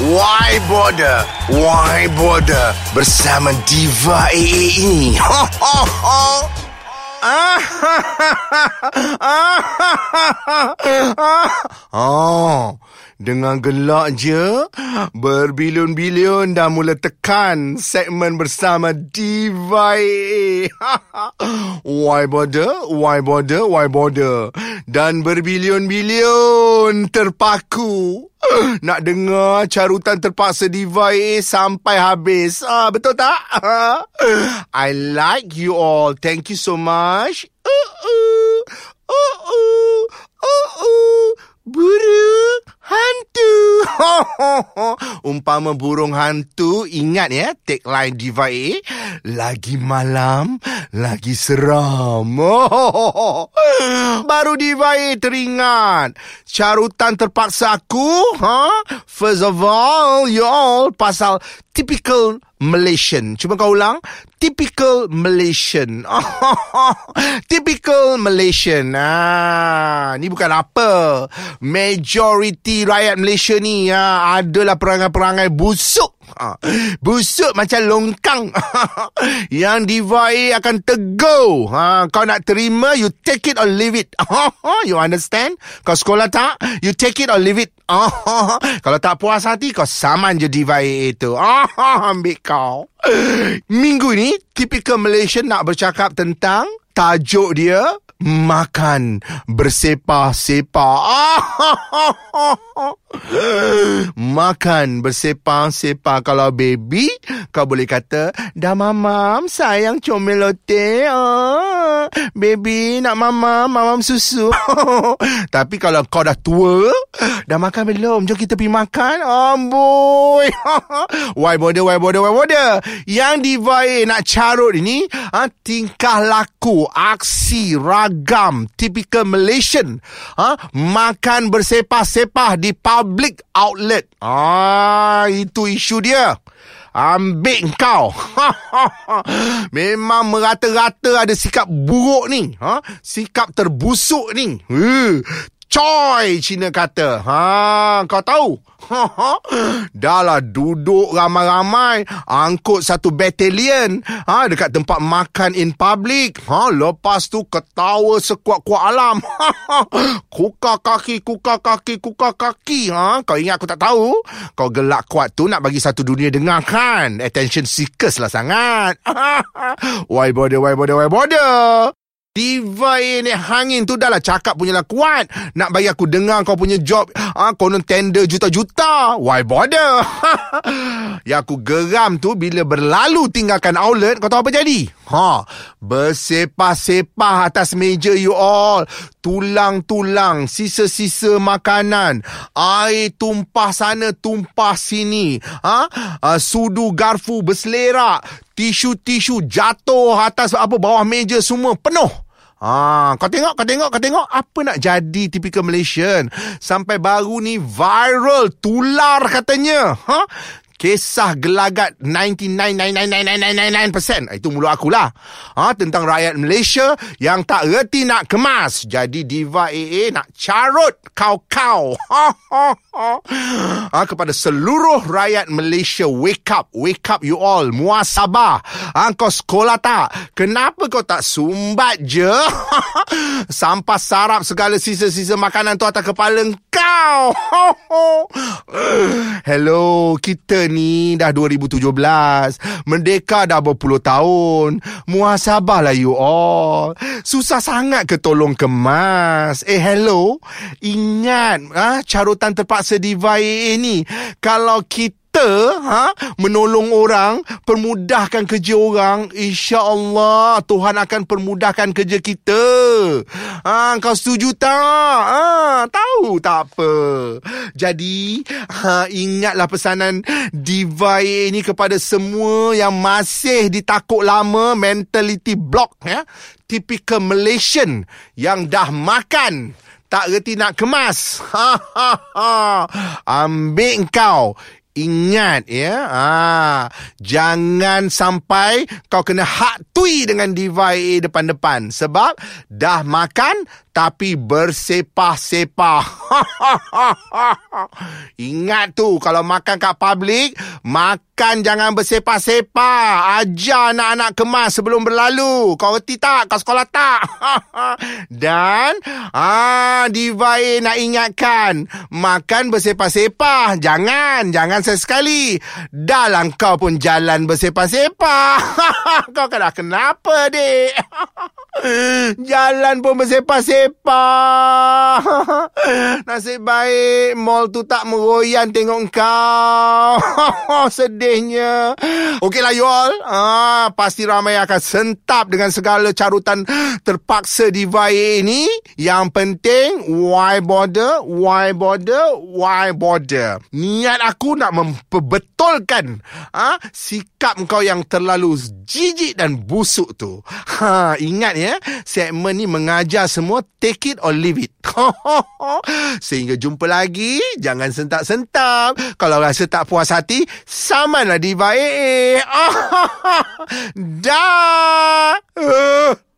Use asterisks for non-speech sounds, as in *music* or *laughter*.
Why Border? Why Border? Bersama Diva AA ini. Ho, ho, ho. *laughs* oh, dengan gelak je, berbilion-bilion dah mula tekan segmen bersama Diva *laughs* Why bother? Why bother? Why bother? Dan berbilion-bilion terpaku *sighs* nak dengar carutan terpaksa Diva sampai habis. Ah, betul tak? I like you all. Thank you so much. Uh, uh, uh, uh, uh, uh. Burung hantu. *laughs* Umpama burung hantu, ingat ya tagline Diva A. Lagi malam, lagi seram. *laughs* Baru Diva A teringat. Carutan terpaksa aku. Ha? First of all, you all pasal typical Malaysian. Cuba kau ulang. Typical Malaysian. *laughs* typical Malaysian. Ah, ni bukan apa. Majority rakyat Malaysia ni ah, adalah perangai-perangai busuk. Ha, busuk macam longkang. *laughs* Yang diva akan tegur. Ha, kau nak terima, you take it or leave it. *laughs* you understand? Kau sekolah tak? You take it or leave it. *laughs* Kalau tak puas hati, kau saman je diva itu. Ambil kau. Minggu ni, typical Malaysian nak bercakap tentang tajuk dia makan bersepah-sepah. Makan bersepah-sepah kalau baby kau boleh kata dah mamam sayang comelote ah. baby nak mamam mamam susu. *laughs* Tapi kalau kau dah tua dah makan belum? Jom kita pergi makan. Amboi. *laughs* Why bother why bother why bother? Yang diva nak carut ini ha, tingkah laku aksi ragam typical Malaysian ha, makan bersepah-sepah di public outlet ah itu isu dia. Ambil kau. *laughs* Memang merata-rata ada sikap buruk ni. Ha? Sikap terbusuk ni. Uh, Coy Cina kata. Ha, Kau tahu? *laughs* Ha, ha. Dah lah duduk ramai-ramai Angkut satu batalion ha, Dekat tempat makan in public. Ha, Lepas tu ketawa sekuat-kuat alam. *laughs* Kuka kaki, kuka kaki, kuka kaki. Ha, Kau ingat aku tak tahu? Kau gelak kuat tu nak bagi satu dunia dengar kan Attention seekers lah sangat. *laughs* Why bother, why bother, why bother Diva ni hangin tu dah lah cakap punya lah kuat. Nak bagi aku dengar kau punya job. Ah, kau nak tender juta-juta. Why bother? *laughs* ya aku geram tu bila berlalu tinggalkan outlet. Kau tahu apa jadi? Ha, bersepah-sepah atas meja you all. Tulang-tulang, sisa-sisa makanan. Air tumpah sana, tumpah sini. Ha? Uh, sudu garfu berselerak. Tisu-tisu jatuh atas apa bawah meja semua penuh. Ha, kau tengok, kau tengok, kau tengok apa nak jadi typical Malaysian. Sampai baru ni viral, tular katanya. Ha? Kisah gelagat 99999999% Itu mulut akulah. Ha, Tentang rakyat Malaysia Yang tak reti nak kemas. Jadi Diva AA nak carut kau-kau. Ha, *laughs* Kepada seluruh rakyat Malaysia Wake up, wake up you all. Muasabah ha, Kau sekolah tak? Kenapa kau tak sumbat je? *laughs* Sampah sarap segala sisa-sisa makanan tu atas kepala kau. *laughs* Hello, kita ni dah 2017. Merdeka dah berpuluh tahun. Muhasabahlah you all. Susah sangat ke tolong kemas? Eh, hello. Ingat, ha, carutan terpaksa di VIA ni. Kalau kita kita ha, menolong orang, permudahkan kerja orang, insya-Allah Tuhan akan permudahkan kerja kita. Ha, kau setuju tak? Ha, tahu tak apa. Jadi, ha, ingatlah pesanan Divine ini kepada semua yang masih ditakut lama mentality block ya. Typical Malaysian yang dah makan tak reti nak kemas. Ha ha ha. Ambil kau. Ingat ya, ah, jangan sampai kau kena hak tui dengan Diva AA depan-depan sebab dah makan tapi bersepah-sepah. *laughs* Ingat tu kalau makan kat public, makan jangan bersepah-sepah. Ajar anak-anak kemas sebelum berlalu. Kau reti tak? Kau sekolah tak? *laughs* Dan ah Diva AA nak ingatkan, makan bersepah-sepah. Jangan, jangan sesekali. Dah lah kau pun jalan bersepah-sepah. *laughs* kau kena kenapa, dek? *laughs* Jalan pun bersepah-sepah. *laughs* Nasib baik mall tu tak meroyan tengok kau. *laughs* Sedihnya. Okeylah you all. Ah, pasti ramai akan sentap dengan segala carutan terpaksa di VIA ini. Yang penting, why bother? Why bother? Why bother? Niat aku nak memperbetulkan ah, sikap kau yang terlalu jijik dan busuk tu. Ha, ingat ya, segmen ni mengajar semua take it or leave it. *laughs* Sehingga jumpa lagi, jangan sentak-sentak. Kalau rasa tak puas hati, samanlah Diva AA. *laughs* Dah. *laughs*